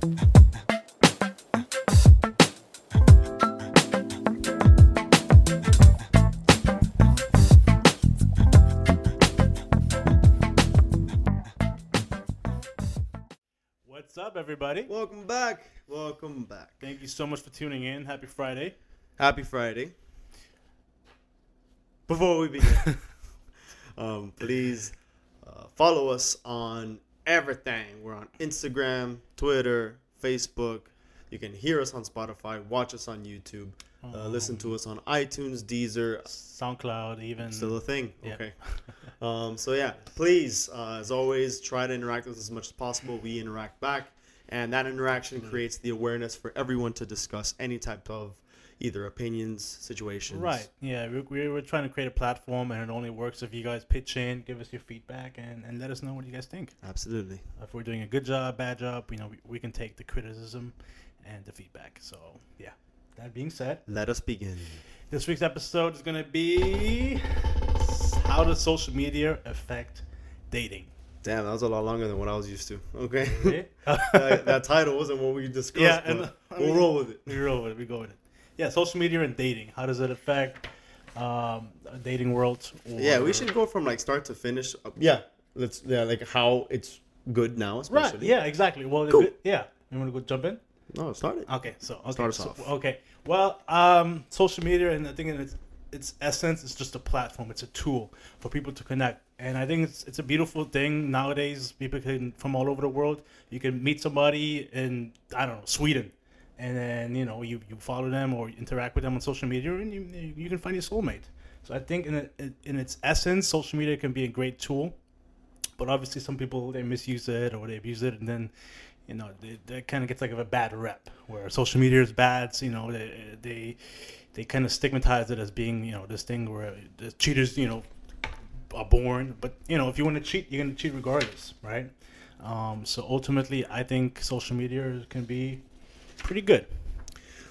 What's up, everybody? Welcome back. Welcome back. Thank you so much for tuning in. Happy Friday. Happy Friday. Before we begin, um, please uh, follow us on everything. We're on Instagram, Twitter, Facebook. You can hear us on Spotify, watch us on YouTube, uh, listen to us on iTunes, Deezer. SoundCloud, even. Still a thing. Yeah. Okay. um, so yeah, please, uh, as always, try to interact with us as much as possible. We interact back, and that interaction creates the awareness for everyone to discuss any type of either opinions, situations. Right. Yeah, we, we we're trying to create a platform, and it only works if you guys pitch in, give us your feedback, and, and let us know what you guys think. Absolutely. If we're doing a good job, bad job, you know, we, we can take the criticism and the feedback. So, yeah. That being said, Let us begin. this week's episode is going to be how does social media affect dating? Damn, that was a lot longer than what I was used to. Okay. That, that title wasn't what we discussed. Yeah, but and, I we'll roll with it. We roll with it. We go with it. Yeah, social media and dating. How does it affect um, dating world? Or, Yeah, we should go from like start to finish. Yeah, let's. Yeah, like how it's good now, especially. Right. Yeah. Exactly. Well. Cool. it- yeah. You want to go jump in? No, start it. Okay. So okay. Start us so- off. Okay. Well, um, social media and I think in its its essence is just a platform. It's a tool for people to connect, and I think it's it's a beautiful thing nowadays. People can from all over the world. You can meet somebody in I don't know Sweden. And then you know you, you follow them or interact with them on social media, and you, you can find your soulmate. So I think in it, in its essence, social media can be a great tool, but obviously some people they misuse it or they abuse it, and then you know that kind of gets like a bad rep where social media is bad. So, you know they they, they kind of stigmatize it as being you know this thing where the cheaters you know are born. But you know if you want to cheat, you're gonna cheat regardless, right? Um, so ultimately, I think social media can be pretty good.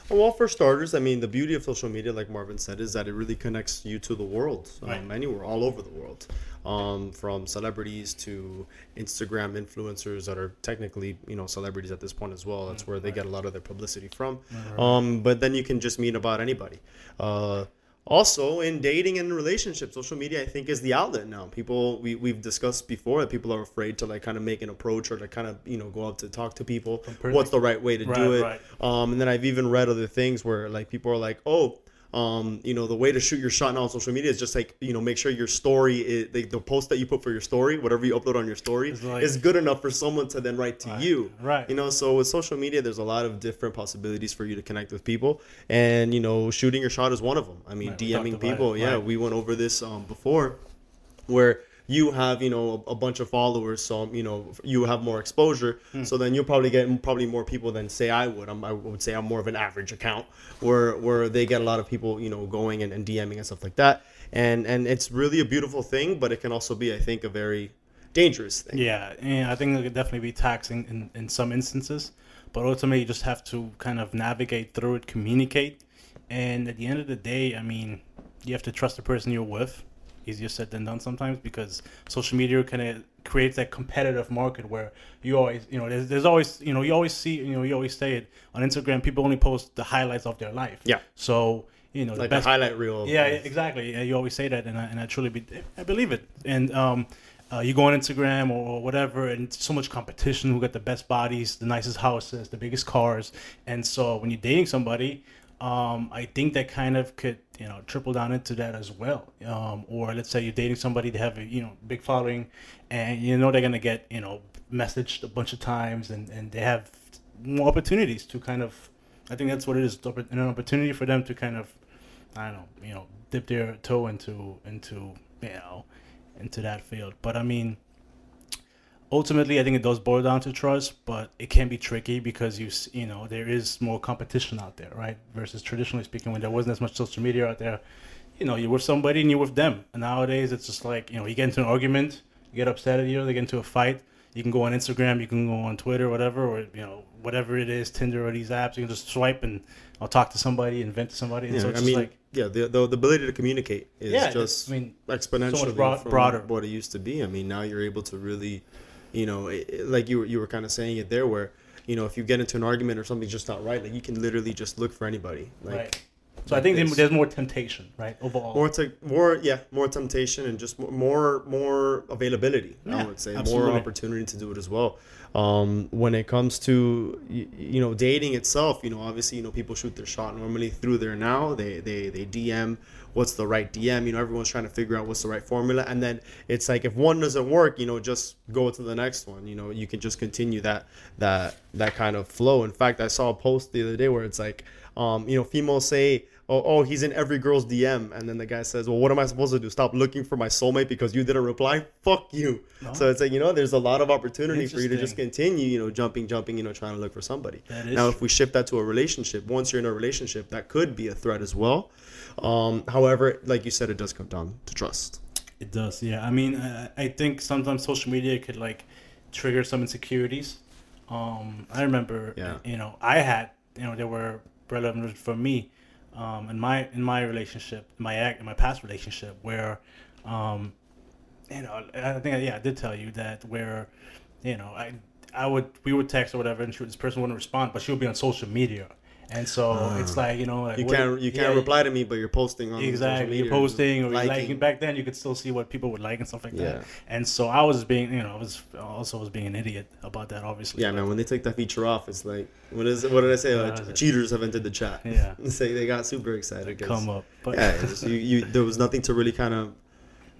Well, for starters, I mean, the beauty of social media, like Marvin said, is that it really connects you to the world, um, Right. anywhere, all over the world, um, from celebrities to Instagram influencers that are technically, you know, celebrities at this point as well. That's where they get a lot of their publicity from. Um, but then you can just meet about anybody. Uh, also, in dating and relationships, social media I think is the outlet now. People we we've discussed before that people are afraid to like kind of make an approach or to kind of you know go out to talk to people. What's the right way to Right, do it? right. Um, and then I've even read other things where like people are like, oh, um, you know, the way to shoot your shot now on social media is just like you know make sure your story, is, the, the post that you put for your story, whatever you upload on your story, like- is good enough for someone to then write to you. right. You know, so with social media, there's a lot of different possibilities for you to connect with people, and you know, shooting your shot is one of them. I mean, Right, DMing people. it, Yeah, right. we went over this um, before, where you have you know a, a bunch of followers so you know you have more exposure Hmm. so then you'll probably get probably more people than say i would I'm, i would say i'm more of an average account where where they get a lot of people you know going and, and dming and stuff like that and and it's really a beautiful thing but it can also be i think a very dangerous thing Yeah, and I think it could definitely be taxing in, in some instances, but ultimately you just have to kind of navigate through it, communicate, and at the end of the day, I mean, you have to trust the person you're with. Easier said than done sometimes because social media kind of creates that competitive market where you always, you know, there's, there's always, you know, you always see, you know, you always say it on Instagram. People only post the highlights of their life. Yeah. So you know, the best a highlight reel yeah, exactly. Yeah, you always say that, and I, and I truly be, I believe it. And um, uh, you go on Instagram or whatever, and so much competition. Who got the best bodies, the nicest houses, the biggest cars, and so when you're dating somebody, um, I think that kind of could you know triple down into that as well. Um, or let's say you're dating somebody they have a you know big following, and you know they're gonna get you know messaged a bunch of times, and and they have more opportunities to kind of. I think that's what it is. An opportunity for them to kind of I don't know, you know, dip their toe into into you know into that field. But I mean, ultimately, I think it does boil down to trust, but it can be tricky because you you know there is more competition out there, right? Versus traditionally speaking, when there wasn't as much social media out there, you know, you're with somebody and you're with them. And nowadays, it's just like you know, you get into an argument, you get upset at you, they get into a fight. You can go on Instagram, you can go on Twitter, whatever, or you know, whatever it is, Tinder or these apps. You can just swipe and I'll talk to somebody and vent to somebody. And Yeah, so it's I mean, like yeah, the, the the ability to communicate is Yeah, just I mean, exponentially broad- from broader. what it used to be. I mean, now you're able to really, you know, it, like you were you were kind of saying it there, where you know if you get into an argument or something's just not right, like you can literally just look for anybody. Like, right. So I think this. there's more temptation, right? Overall, More to more, yeah, more temptation and just more more, availability. I Yeah, would say absolutely. more opportunity to do it as well. Um, when it comes to you, you know dating itself, you know obviously you know people shoot their shot normally through there now. They they they DM what's the right DM. You know everyone's trying to figure out what's the right formula, and then it's like if one doesn't work, you know just go to the next one. You know you can just continue that that that kind of flow. In fact, I saw a post the other day where it's like um, you know females say oh, oh, he's in every girl's DM. And then the guy says, well, what am I supposed to do? Stop looking for my soulmate because you didn't reply? Fuck you. So it's like, you know, there's a lot of opportunity for you to just continue, you know, jumping, jumping, you know, trying to look for somebody. Now, if we shift that to a relationship, once you're in a relationship, that could be a threat as well. Um, however, like you said, it does come down to trust. It does, yeah. I mean, I, I think sometimes social media could like trigger some insecurities. Um, I remember, Yeah. you know, I had, you know, there were relevant for me, um, in my in my relationship, in my act, in my past relationship, where, um, you know, I think yeah, I did tell you that where, you know, I I would we would text or whatever, and she, this person wouldn't respond, but she would be on social media, and so it's like you know, like You can't you can't yeah, reply to me, but you're posting on Exactly, you're posting or liking. liking. Back then, you could still see what people would like and stuff like Yeah. that. And so I was being, you know, I was also was being an idiot about that, obviously. Yeah, man. When they take that feature off, it's like what is? What did I say? Uh, cheaters have entered the chat. Yeah. say they got super excited. come up, but yeah, you, you there was nothing to really kind of,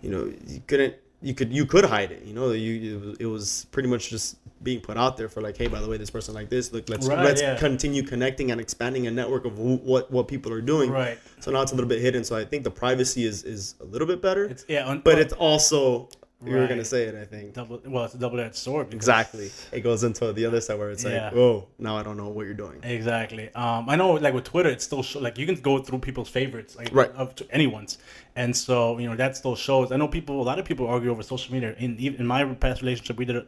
you know, you couldn't you could you could hide it. You know, you it was, pretty much just being put out there for like, hey, by the way, this person like this. Look, let's Right, let's yeah. continue connecting and expanding a network of who, what what people are doing. Right. So now it's a little bit hidden. So I think the privacy is is a little bit better. it's yeah, un- but it's also you were gonna say it. I think. double. Well, it's a double-edged sword. because- Exactly. It goes into the other side where it's Yeah. like, oh, now I don't know what you're doing. Exactly. Um, I know, like with Twitter, it's still show, like you can go through people's favorites, like Right. up to anyone's, and so you know that still shows. I know people, a lot of people argue over social media. In in my past relationship, we did it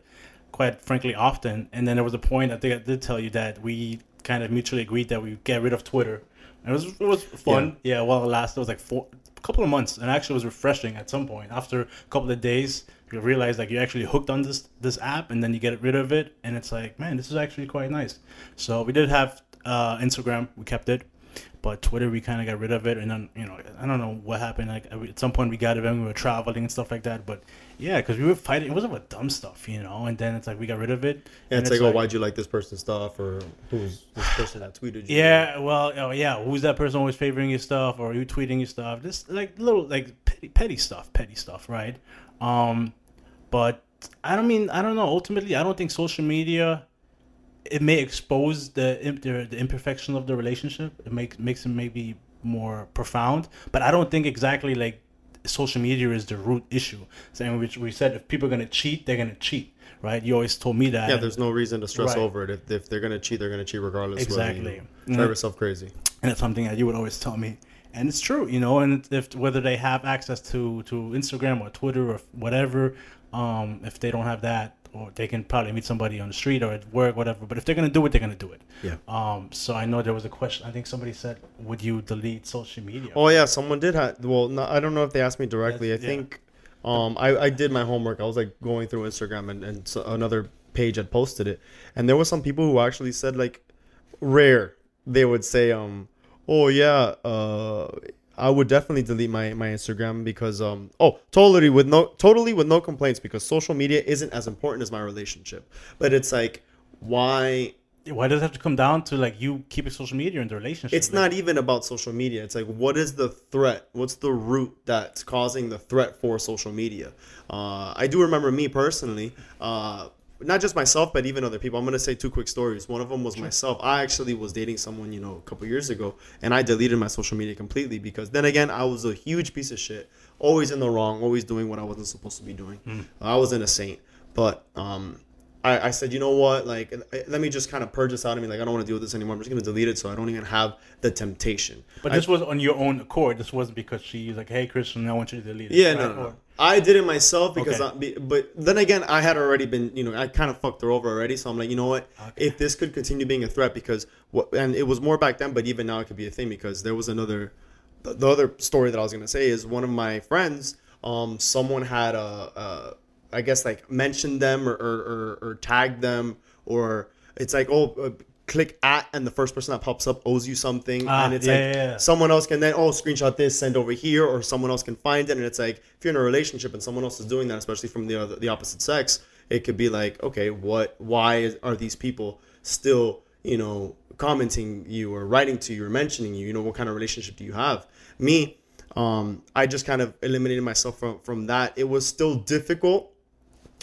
quite frankly often, and then there was a point I think I did tell you that we kind of mutually agreed that we get rid of Twitter. It was it was fun. Yeah. Well, it lasted it was like four, couple of months, and actually was refreshing at some point. After a couple of days, you realize like you're actually hooked on this this app, and then you get rid of it, and it's like, man, this is actually quite nice. So we did have uh, Instagram, we kept it, but Twitter we kind of got rid of it, and then you know I don't know what happened. Like at some point we got it when we were traveling and stuff like that. But yeah, because we were fighting, it wasn't about dumb stuff, you know. And then it's like we got rid of it. Yeah, and it's, like, oh, why'd you like this person's stuff, or who's this person that tweeted you? Yeah, well, oh yeah, who's that person always favoring your stuff or you tweeting your stuff? Just like little like petty, petty stuff, petty stuff, right? Um, but I don't mean I don't know. Ultimately, I don't think social media it may expose the the, the imperfection of the relationship. It makes makes it maybe more profound, but I don't think exactly like social media is the root issue. Saying which we said if people are gonna cheat, they're gonna cheat, right? You always told me that. Yeah, there's no reason to stress Right. over it. If, if they're gonna cheat, they're gonna cheat regardless. Exactly. you know, drive yourself crazy. and it's something that you would always tell me and it's true you know and if whether they have access to to instagram or twitter or whatever um if they don't have that or they can probably meet somebody on the street or at work whatever but if they're gonna do it they're gonna do it Yeah. um so i know there was a question i think somebody said would you delete social media Oh yeah, someone did have. Well, no, I don't know if they asked me directly. I That's- yeah. think um, I, I did my homework. I was like going through Instagram and, and so another page had posted it, and there were some people who actually said like, rare. They would say, um, oh yeah, uh, I would definitely delete my my Instagram because um, oh totally with no totally with no complaints because social media isn't as important as my relationship. But it's like, why why does it have to come down to like you keeping social media in the relationship it's not even about social media. It's like, what is the threat? What's the root that's causing the threat for social media? Uh, I do remember me personally. Uh, not just myself, but even other people. I'm gonna say two quick stories. One of them was myself. I actually was dating someone, you know, a couple years ago, and I deleted my social media completely because then again, I was a huge piece of shit, always in the wrong, always doing what I wasn't supposed to be doing. Hmm. I wasn't a saint, but um, I, I said, you know what, like, let me just kind of purge this out of me. Like, I don't want to deal with this anymore. I'm just gonna delete it so I don't even have the temptation. But I- this was on your own accord. This wasn't because she's like, "Hey, Christian, I want you to delete it." Yeah, right? no, no, no. Or- I did it myself because, Okay. I, but then again, I had already been, you know, I kind of fucked her over already. So I'm like, you know what? If this could continue being a threat, because what, and it was more back then, but even now it could be a thing because there was another, the, the other story that I was gonna say is one of my friends, um, someone had a, a I guess like mentioned them or or, or, or tagged them or it's like oh. Click at and the first person that pops up owes you something. Ah, and it's yeah, like yeah, someone else can then oh screenshot this send over here or someone else can find it. And it's like if you're in a relationship and someone else is doing that especially from the other, the opposite sex it could be like okay what why are these people still you know commenting you or writing to you or mentioning you? You know what kind of relationship do you have? Me um i just kind of eliminated myself from from that. It was still difficult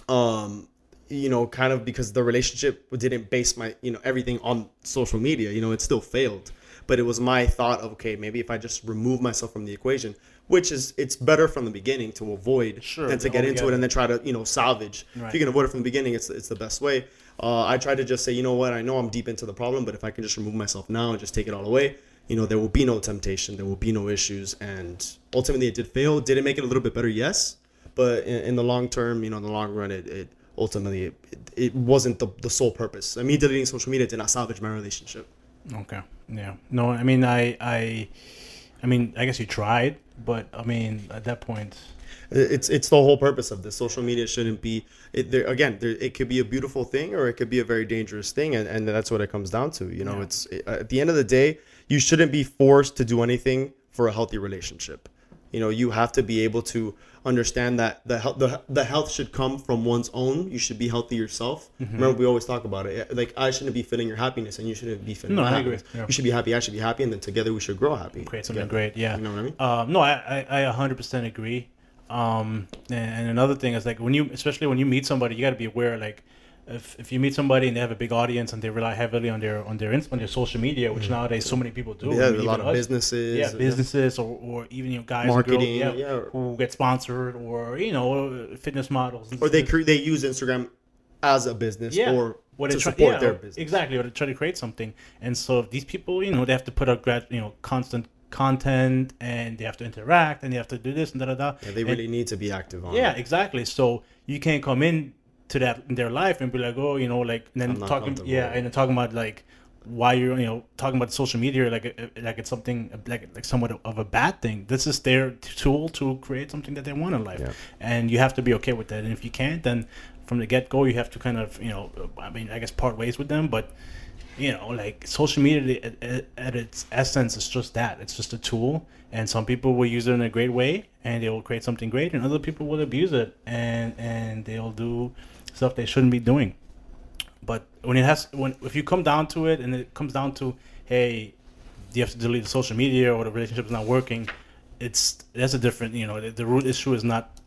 um you know kind of because the relationship didn't base my you know everything on social media you know it still failed. But it was my thought of okay maybe if i just remove myself from the equation which is it's better from the beginning to avoid Sure, than to get into it and then try to you know salvage. If you can avoid it from the beginning it's it's the best way. Uh, i try to just say you know what? I know i'm deep into the problem but if i can just remove myself now and just take it all away you know there will be no temptation there will be no issues. And ultimately it did fail. Did it make it a little bit better? Yes. But in, in the long term you know in the long run it, it ultimately it, it wasn't the, the sole purpose I me deleting social media did not salvage my relationship Okay. Yeah. No, I mean, I, I, I mean, I guess you tried, but I mean, at that point, it's it's the whole purpose of this social media shouldn't be it there again there, it could be a beautiful thing or it could be a very dangerous thing and, and that's what it comes down to you know Yeah. it's at the end of the day you shouldn't be forced to do anything for a healthy relationship you know you have to be able to understand that the health the, the health should come from one's own you should be healthy yourself Mm-hmm. remember we always talk about it like i shouldn't be fitting your happiness and you shouldn't be fitting No, I agree. happiness. Yeah. you should be happy i should be happy and then together we should grow happy create something together. great. Yeah. you know what i mean Um, no, I, I, I 100% agree. Um, and, and another thing is like when you, especially when you meet somebody, you got to be aware. Like, if, if you meet somebody and they have a big audience and they rely heavily on their on their on their social media, which nowadays so many people do. Mm-hmm. yeah I mean, a lot of us. businesses yeah, businesses or, or even you know guys Marketing, girls, yeah, yeah. who get sponsored or you know fitness models or they cre- they use Instagram as a business yeah. or What to try- support yeah, their business. Exactly, or to try to create something. And so these people, you know, they have to put out grad, you know, constant content and they have to interact and they have to do this and da da da. Yeah, they And- really need to be active on. yeah, it. exactly. So you can't come in to that in their life and be like, oh, you know, like and then talking, yeah, and then talking about like why you're, you know, talking about social media like uh, like it's something like like somewhat of a bad thing. This is their tool to create something that they want in life, Yeah. and you have to be okay with that. And if you can't, then from the get go, you have to kind of, you know, I mean, I guess part ways with them, but you know, like social media at, at, at its essence is just that. It's just a tool, and some people will use it in a great way, and they will create something great, and other people will abuse it, and and they'll do stuff they shouldn't be doing. But when it has, when if you come down to it, and it comes down to, hey, you have to delete the social media or the relationship is not working, it's that's a different, you know, the, the root issue is not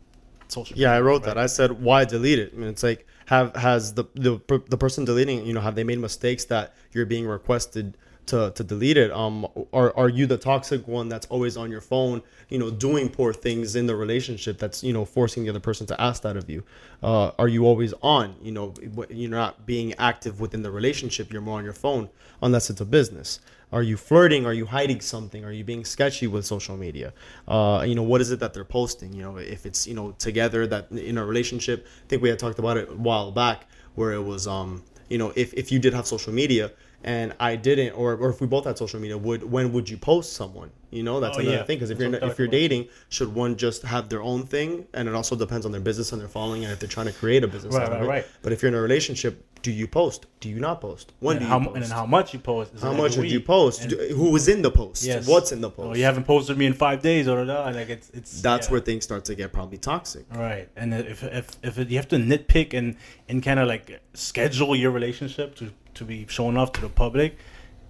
social. Yeah, I wrote right? that. I said, why delete it? I mean, it's like, have has the the the person deleting, you know, have they made mistakes that you're being requested to to delete it? Um, are are you the toxic one that's always on your phone, you know, doing poor things in the relationship that's you know forcing the other person to ask that of you? Uh, are you always on? you know you're not being active within the relationship. You're more on your phone unless it's a business. Are you flirting? Are you hiding something? Are you being sketchy with social media? Uh, you know, what is it that they're posting? You know, if it's you know together that in a relationship. I think we had talked about it a while back where it was um you know if if you did have social media and I didn't, or, or if we both had social media, would when would you post someone? You know, that's Oh, another yeah. thing. Because if That's you're if you're dating, should one just have their own thing? And it also depends on their business and their following, and if they're trying to create a business. Right, right, right. But if you're in a relationship, do you post? Do you not post? When and do you how, post? and how much you post. Is How much did you post? And- Do- Who was in the post? Yes. What's in the post? Oh, you haven't posted me in five days or. Like it's it's That's yeah. where things start to get probably toxic. Right, and if if if it, you have to nitpick and and kind of like schedule your relationship to to be shown off to the public,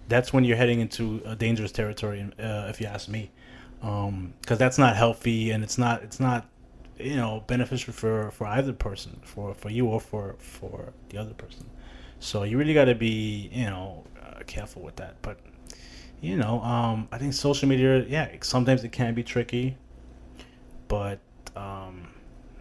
that's when you're heading into a dangerous territory. Uh, if you ask me, because that's not healthy and it's not it's not you know beneficial for for either person, for for you or for for the other person. So you really got to be you know uh, careful with that. But you know, um, I think social media, yeah, sometimes it can be tricky, but um,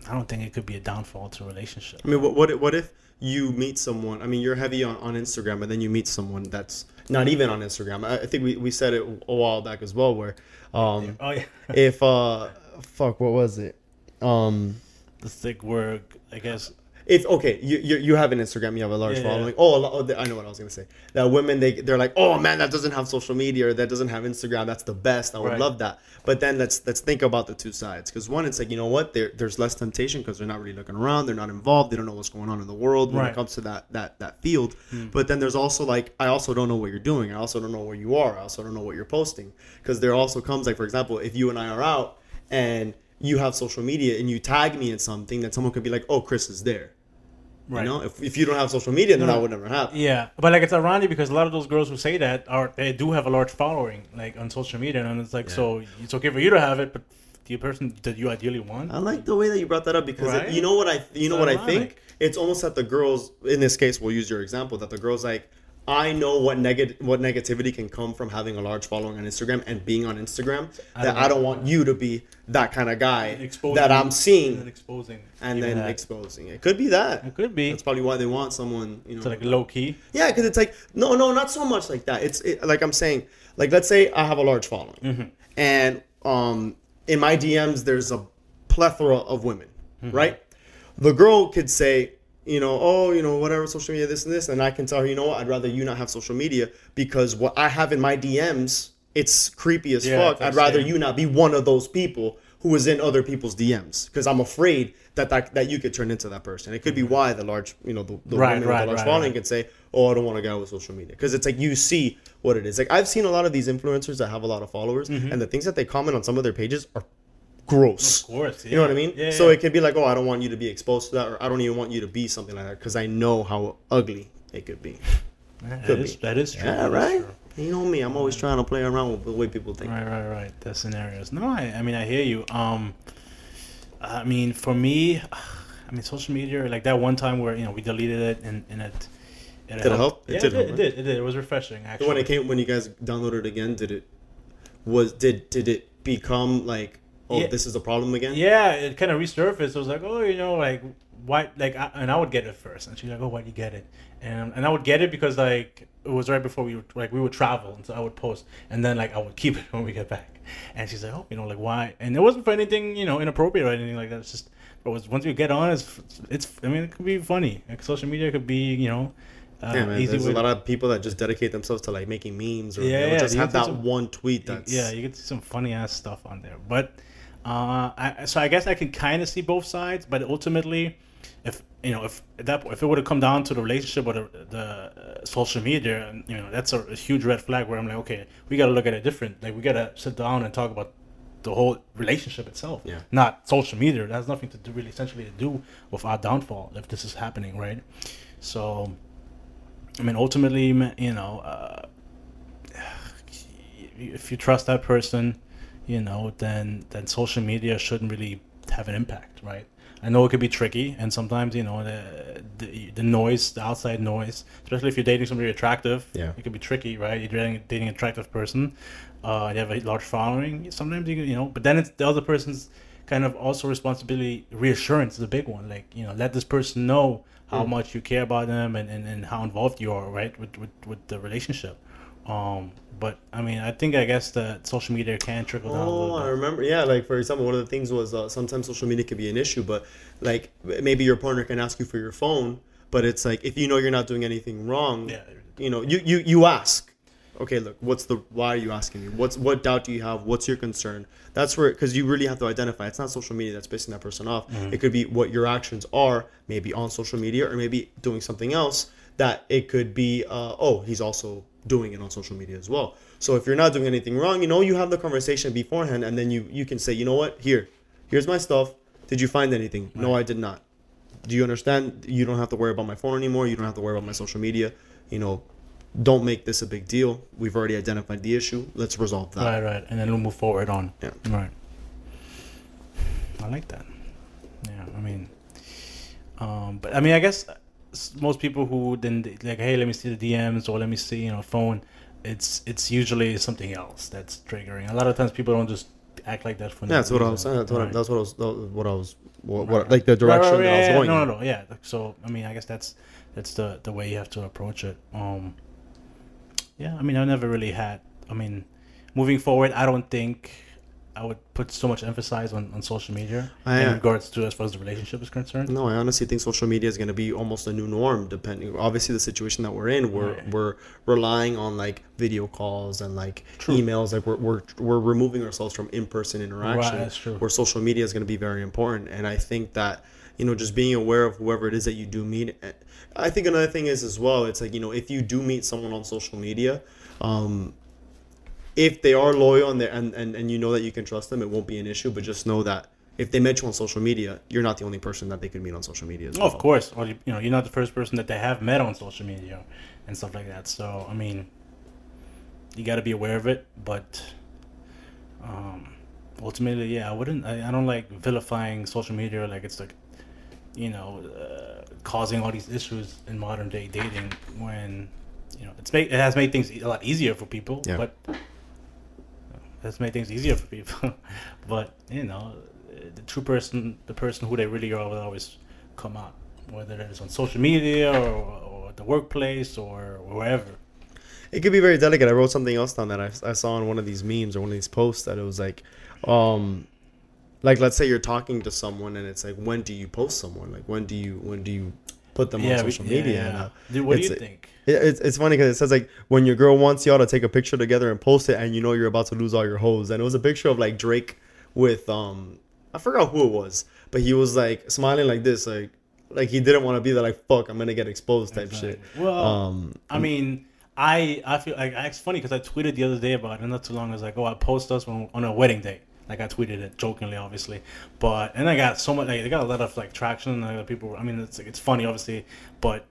I don't think it could be a downfall to a relationship. I mean, what what if, what if you meet someone? I mean, you're heavy on, on Instagram, and then you meet someone that's not even on Instagram. I, I think we, we said it a while back as well, where um, Oh yeah, if uh, fuck, what was it? Um, the thick work, I guess. If okay, you, you you have an Instagram, you have a large Yeah, yeah. following. Oh, lot, oh, I know what I was gonna say. That women they they're like, oh man, that doesn't have social media or that doesn't have Instagram. That's the best. I would Right. love that. But then let's let's think about the two sides. Because one, it's like you know what, there there's less temptation because they're not really looking around. They're not involved. They don't know what's going on in the world when Right. Hmm. it comes to that that that field. But then there's also like I also don't know what you're doing. I also don't know where you are. I also don't know what you're posting. Because there also comes like for example, if you and I are out and you have social media and you tag me in something, that someone could be like, oh, Chris is there. Right. You know, if, if you don't have social media, then No. that would never happen. Yeah, but like it's ironic because a lot of those girls who say that are they do have a large following like on social media, and it's like so it's okay for you to have it, but the person that you ideally want. I like the way that you brought that up because Right? it, you know what I you know It's what I think. It's almost that the girls in this case, we'll use your example that the girls like. I know what negative what negativity can come from having a large following on Instagram and being on Instagram. I that don't I don't want you to be that kind of guy Exposing that I'm and seeing then exposing and then that. exposing. It could be that. it could be That's probably why they want someone. You know, so like low key. Yeah, because it's like no, no, not so much like that. It's it, like I'm saying, like let's say I have a large following, Mm-hmm. and um, in my DMs there's a plethora of women, Mm-hmm. right? The girl could say, you know, oh, you know, whatever, social media, this and this, and I can tell her, you know what, I'd rather you not have social media because what I have in my DMs, it's creepy as Yeah, fuck. I'd rather you not be one of those people who is in other people's DMs because I'm afraid that, that that you could turn into that person. It could be why the large, you know, the, the Mm-hmm. Right, women right, with the large right, following right. can say, "Oh, I don't want a guy with social media," because it's like you see what it is. Like I've seen a lot of these influencers that have a lot of followers, Mm-hmm. and the things that they comment on some of their pages are gross. Of course, You know what I mean? Yeah, so yeah. it could be like, "Oh, I don't want you to be exposed to that," or "I don't even want you to be something like that," because I know how ugly it could be. that could is be. that is true. Yeah, that right. true. You know me. I'm always trying to play around with the way people think. Right, right, right. The scenarios. No, I, I mean, I hear you. Um, I mean, for me, I mean, social media, like that one time where you know we deleted it and, and it. it Did it help? It Yeah, did it, did, help, it did. It did. It was refreshing, actually. when it came, when you guys downloaded it again, did it was did did it become like, oh, Yeah. this is a problem again? Yeah, it kind of resurfaced. It was like, oh, you know, like why? Like, I, and I would get it first, and she's like, oh, why do you get it? And and I would get it because like it was right before we would like we would travel, and so I would post, and then like I would keep it when we get back. And she's like, oh, you know, like why? And it wasn't for anything, you know, inappropriate or anything like that. It's just, it was once you get on, it's it's. I mean, it could be funny. Like social media could be, you know. Uh, Yeah, man. easy There's way a lot of people that just dedicate themselves to like making memes or Yeah, you know, yeah, just have that some- one tweet that's yeah, you get some funny ass stuff on there. But uh, I, so I guess I can kind of see both sides. But ultimately, if you know, if that if it would have come down to the relationship or the, the uh, social media, and, you know, that's a, a huge red flag. Where I'm like, okay, we got to look at it different. Like we got to sit down and talk about the whole relationship itself, Yeah. not social media. That has nothing to do really essentially to do with our downfall if this is happening, right? So, I mean, ultimately, you know. Uh, if you trust that person, you know, then then social media shouldn't really have an impact, right? I know it could be tricky, and sometimes you know the the, the noise, the outside noise, especially if you're dating somebody attractive, Yeah. it could be tricky, right? You're dating, dating an attractive person, uh, you have a large following. Sometimes you you know, but then it's the other person's kind of also responsibility. Reassurance is a big one. Like you know, let this person know how much you care about them and, and, and how involved you are, right, with with, with the relationship. Um, but I mean, I think I guess that social media can trickle down a Oh, I remember. Yeah, like for example, one of the things was uh, sometimes social media can be an issue, but like maybe your partner can ask you for your phone, but it's like if you know you're not doing anything wrong, Yeah. you know, you you you ask, okay, look, what's the why are you asking me? What's what doubt do you have? What's your concern? That's where because you really have to identify. It's not social media that's pissing that person off. Mm-hmm. It could be what your actions are, maybe on social media or maybe doing something else. That it could be, uh, oh, he's also doing it on social media as well. So if you're not doing anything wrong, you know, you have the conversation beforehand, and then you you can say, you know what, here, here's my stuff. Did you find anything? No, I did not. Do you understand? You don't have to worry about my phone anymore. You don't have to worry about my social media. You know, don't make this a big deal. We've already identified the issue. Let's resolve that. Right, right, and then we'll move forward on. Yeah. Right. I like that. Yeah, I mean, um, but I mean, I guess most people who then like, hey, let me see the DMs or let me see, you know, phone. It's it's usually something else that's triggering. A lot of times people don't just act like that for. no Yeah, that's what I was saying. That's what, I, that's what I was. What I was. What, Right. like the direction right, right, that I was going. No, no, no. Yeah. So I mean, I guess that's that's the the way you have to approach it. Um. Yeah, I mean, I never really had. I mean, moving forward, I don't think I would put so much emphasis on, on social media I, in uh, regards to as far as the relationship is concerned. No, I honestly think social media is going to be almost a new norm. Depending, obviously, the situation that we're in, we're Right. we're relying on like video calls and like True. emails. Like we're, we're we're removing ourselves from in person interaction. that's true. Where social media is going to be very important, and I think that you know just being aware of whoever it is that you do meet. eh, I think another thing is as well. It's like you know if you do meet someone on social media. Um, if they are loyal and, and, and, and you know that you can trust them, it won't be an issue. But just know that if they met you on social media, you're not the only person that they could meet on social media as Oh, well. of course. Or you you know, you're not the first person that they have met on social media and stuff like that. So I mean, you got to be aware of it. But um, ultimately, yeah, I wouldn't. I, I don't like vilifying social media like it's like, you know, uh, causing all these issues in modern day dating when you know it's made it has made things a lot easier for people. Yeah. But has made things easier for people. but you know, the true person, the person who they really are, will always come out, whether it's on social media or, or the workplace or wherever. It could be very delicate. I wrote something else down that I, I saw in one of these memes or one of these posts that it was like, um, like let's say you're talking to someone and it's like, when do you post someone? Like when do you when do you put them on we- social media? And, uh, Dude, what do it's you think? It, it's, it's funny because it says like when your girl wants y'all to take a picture together and post it, and you know you're about to lose all your hoes. And it was a picture of like Drake with um I forgot who it was, but he was like smiling like this, like like he didn't want to be there, like fuck, I'm gonna get exposed type shit. Well, Um, I mean, I I feel like it's funny because I tweeted the other day about it not too long. I was like, oh, I post us on, on a wedding day. Like I tweeted it jokingly, obviously, but and I got so much. Like, they got a lot of like traction. Like, people. I mean, it's it's funny, obviously, but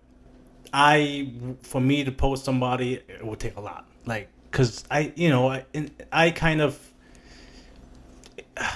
I for me to post somebody, it would take a lot. Like, cause I you know I I kind of.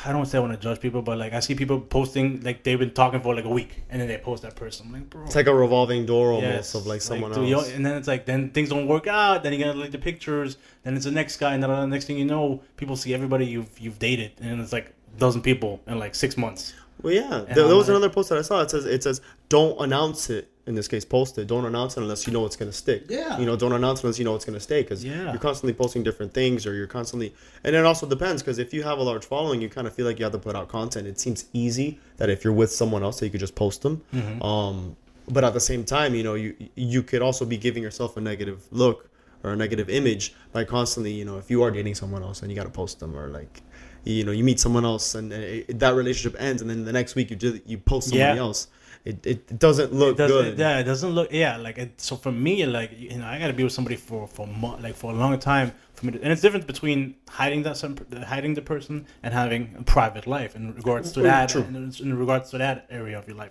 I don't say I want to judge people, but like I see people posting like they've been talking for like a week, and then they post that person. I'm like, bro, it's like a revolving door almost Yes, of like someone dude, you- else. and then it's like then things don't work out. Then you gotta delete the pictures. Then it's the next guy, and then the next thing you know, people see everybody you've you've dated, and it's like a dozen people in like six months. Well, yeah, there, there was like- another post that I saw. It says it says don't announce it. In this case, post it. Don't announce it unless you know it's gonna stick. Yeah. You know, don't announce it unless you know it's gonna stay because Yeah. you're constantly posting different things, or you're constantly. And it also depends because if you have a large following, you kind of feel like you have to put out content. It seems easy that if you're with someone else, that you could just post them. Mm-hmm. Um, but at the same time, you know, you you could also be giving yourself a negative look or a negative image by constantly, you know, if you are dating someone else and you got to post them or like. You know, you meet someone else, and uh, that relationship ends, and then the next week you do, you post somebody Yeah. else. It, it doesn't look It doesn't, good. yeah, it doesn't look. Yeah, like it, so for me, like you know, I gotta be with somebody for for mo- like for a long time for me. To, and it's different between hiding that some hiding the person and having a private life in regards to Mm, that. In, in regards to that area of your life.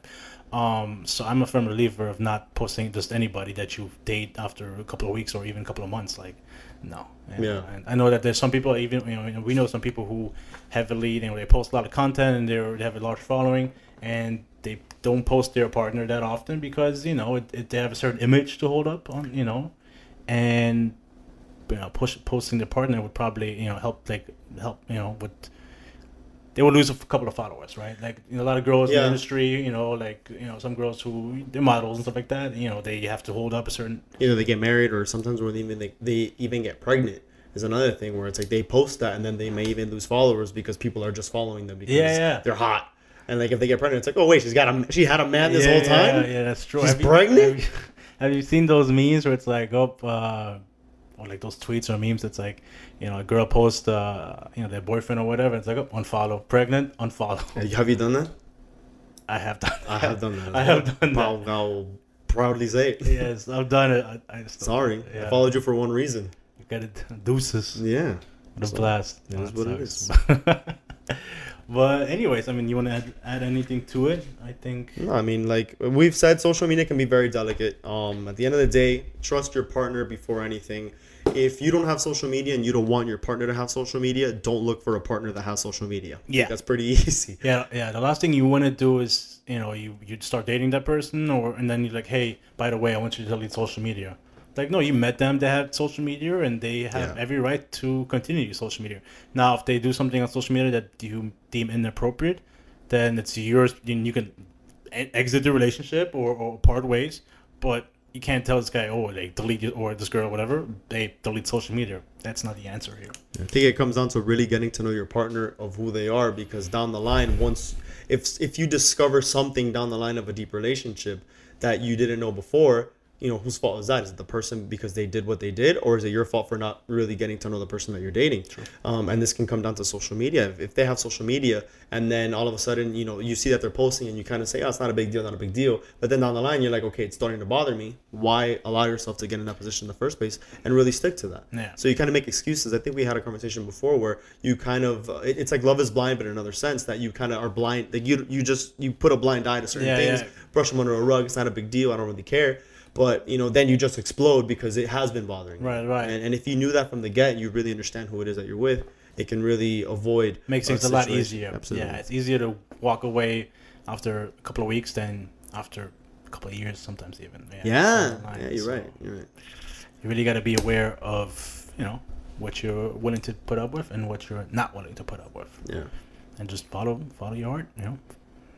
Um, so I'm a firm believer of not posting just anybody that you date after a couple of weeks or even a couple of months. Like, no. Know, Yeah. And I know that there's some people even you know we know some people who heavily you know they post a lot of content and they're, they have a large following and don't post their partner that often because you know it, it, they have a certain image to hold up on you know and you know push posting their partner would probably you know help like help you know with they would lose a couple of followers right like you know, a lot of girls in the industry you know like you know some girls who they're models and stuff like that you know they have to hold up a certain Either they get married, or sometimes where they even they, they even get pregnant is another thing where it's like they post that, and then they may even lose followers because people are just following them because Yeah, yeah. they're hot. And like if they get pregnant, it's like, oh wait, she's got a she had a man this yeah, whole time. Yeah, yeah, that's true. She's have you, pregnant? Have you, have you seen those memes where it's like oh, uh, or like those tweets or memes? It's like you know a girl posts, uh, you know, their boyfriend or whatever. It's like oh, unfollow, pregnant, unfollow. Have you done that? I have done. I have done that. I have done that. I'll, I'll proudly say it. yes, I've done it. I, I just, Sorry, Yeah. I followed you for one reason. You got it. Deuces. Yeah. The So, blast. it is That what it sucks. but anyways, I mean, you want to add, add anything to it? I think. No, I mean, like we've said, social media can be very delicate. Um, at the end of the day, trust your partner before anything. if you don't have social media and you don't want your partner to have social media, don't look for a partner that has social media. Yeah. that's pretty easy. Yeah, yeah. The last thing you want to do is, you know, you you start dating that person, or and then you're like, hey, by the way, I want you to delete social media. Like, no, you met them, they have social media, and they have Yeah. every right to continue your social media. Now, if they do something on social media that you deem inappropriate, then it's yours. You, you can exit the relationship or, or part ways, but you can't tell this guy, oh, they delete it, or this girl, whatever, they delete social media. That's not the answer here. I think it comes down to really getting to know your partner of who they are because down the line, once if if you discover something down the line of a deep relationship that you didn't know before, you know whose fault is that? Is it the person because they did what they did, or is it your fault for not really getting to know the person that you're dating? Um, and this can come down to social media. If, if they have social media, and then all of a sudden, you know, you see that they're posting, and you kind of say, "Oh, it's not a big deal, not a big deal," but then down the line, you're like, "Okay, it's starting to bother me. Why allow yourself to get in that position in the first place and really stick to that?" Yeah. So you kind of make excuses. I think we had a conversation before where you kind of uh, it- it's like love is blind, but in another sense that you kind of are blind. Like you you just you put a blind eye to certain Yeah, things, yeah. brush them under a rug. It's not a big deal. I don't really care. But you know, then you just explode because it has been bothering. you. Right, right. And, and if you knew that from the get, you really understand who it is that you're with. It can really avoid makes things a lot easier. Absolutely. Yeah, it's easier to walk away after a couple of weeks than after a couple of years, sometimes even. Yeah, line. yeah, you're So right. You're right. You really got to be aware of you know what you're willing to put up with and what you're not willing to put up with, Yeah. and just follow follow your heart. You know,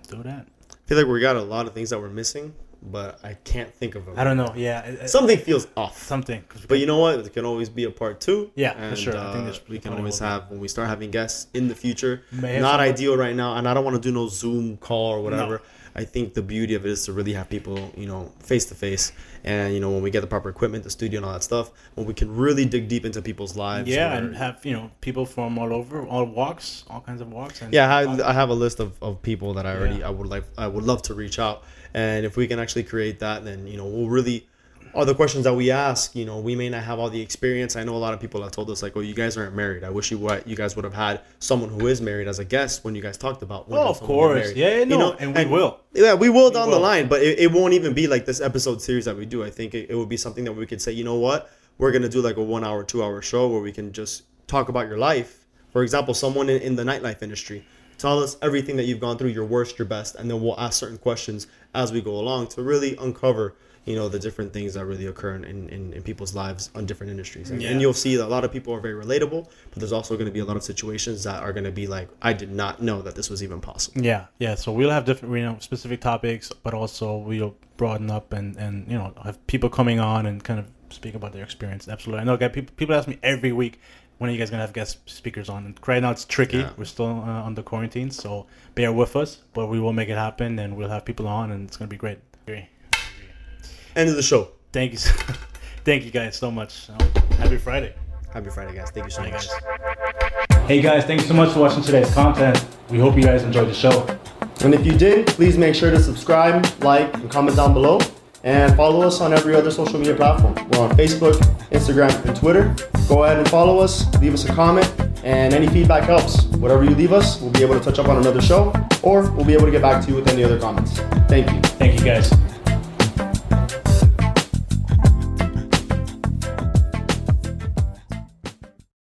do that. I feel like we got a lot of things that we're missing, but I can't think of them. I don't know. Yeah, Something feels off. Something. But you know what? It can always be a part two. Yeah, for and, sure. I think uh, there's- we can always have when we start having guests in the future. May Not ideal right now, and I don't want to do no Zoom call or whatever. I think the beauty of it is to really have people, you know, face to face, and you know, when we get the proper equipment, the studio, and all that stuff, when we can really dig deep into people's lives. yeah, where- and have you know people from all over, all walks, all kinds of walks. And yeah, I have, I have a list of, of people that I already Yeah. I would like I would love to reach out, and if we can actually create that, then you know we'll really all the questions that we ask. You know, we may not have all the experience. I know a lot of people have told us like, "Oh, you guys aren't married." I wish you what you guys would have had someone who is married as a guest when you guys talked about. Oh, of guys someone get course. Yeah, you no, know, and we will. Yeah, we will down the will. line, but it, it won't even be like this episode series that we do. I think it, it would be something that we could say, you know what, we're gonna do like a one hour, two hour show where we can just talk about your life. For example, someone in, in the nightlife industry. Tell us everything that you've gone through, your worst, your best, and then we'll ask certain questions as we go along to really uncover, you know, the different things that really occur in, in, in people's lives on different industries. And, and you'll see that a lot of people are very relatable, but there's also going to be a lot of situations that are going to be like, I did not know that this was even possible. Yeah, yeah. So we'll have different, you know, specific topics, but also we'll broaden up and and you know have people coming on and kind of speak about their experience. Absolutely. I know. Guys, people people ask me every week when are you guys gonna have guest speakers on. And right now it's tricky. Yeah. We're still uh, under quarantine, so bear with us. But we will make it happen, and we'll have people on, and it's gonna be great. Great. End of the show. Thank you, so- thank you guys so much. Happy Friday. Happy Friday, guys. Thank you so Bye, much. guys. Hey guys, thanks so much for watching today's content. We hope you guys enjoyed the show. And if you did, please make sure to subscribe, like, and comment down below. And follow us on every other social media platform. We're on Facebook, Instagram, and Twitter. Go ahead and follow us, leave us a comment, and any feedback helps. Whatever you leave us, we'll be able to touch up on another show, or we'll be able to get back to you with any other comments. Thank you. Thank you guys.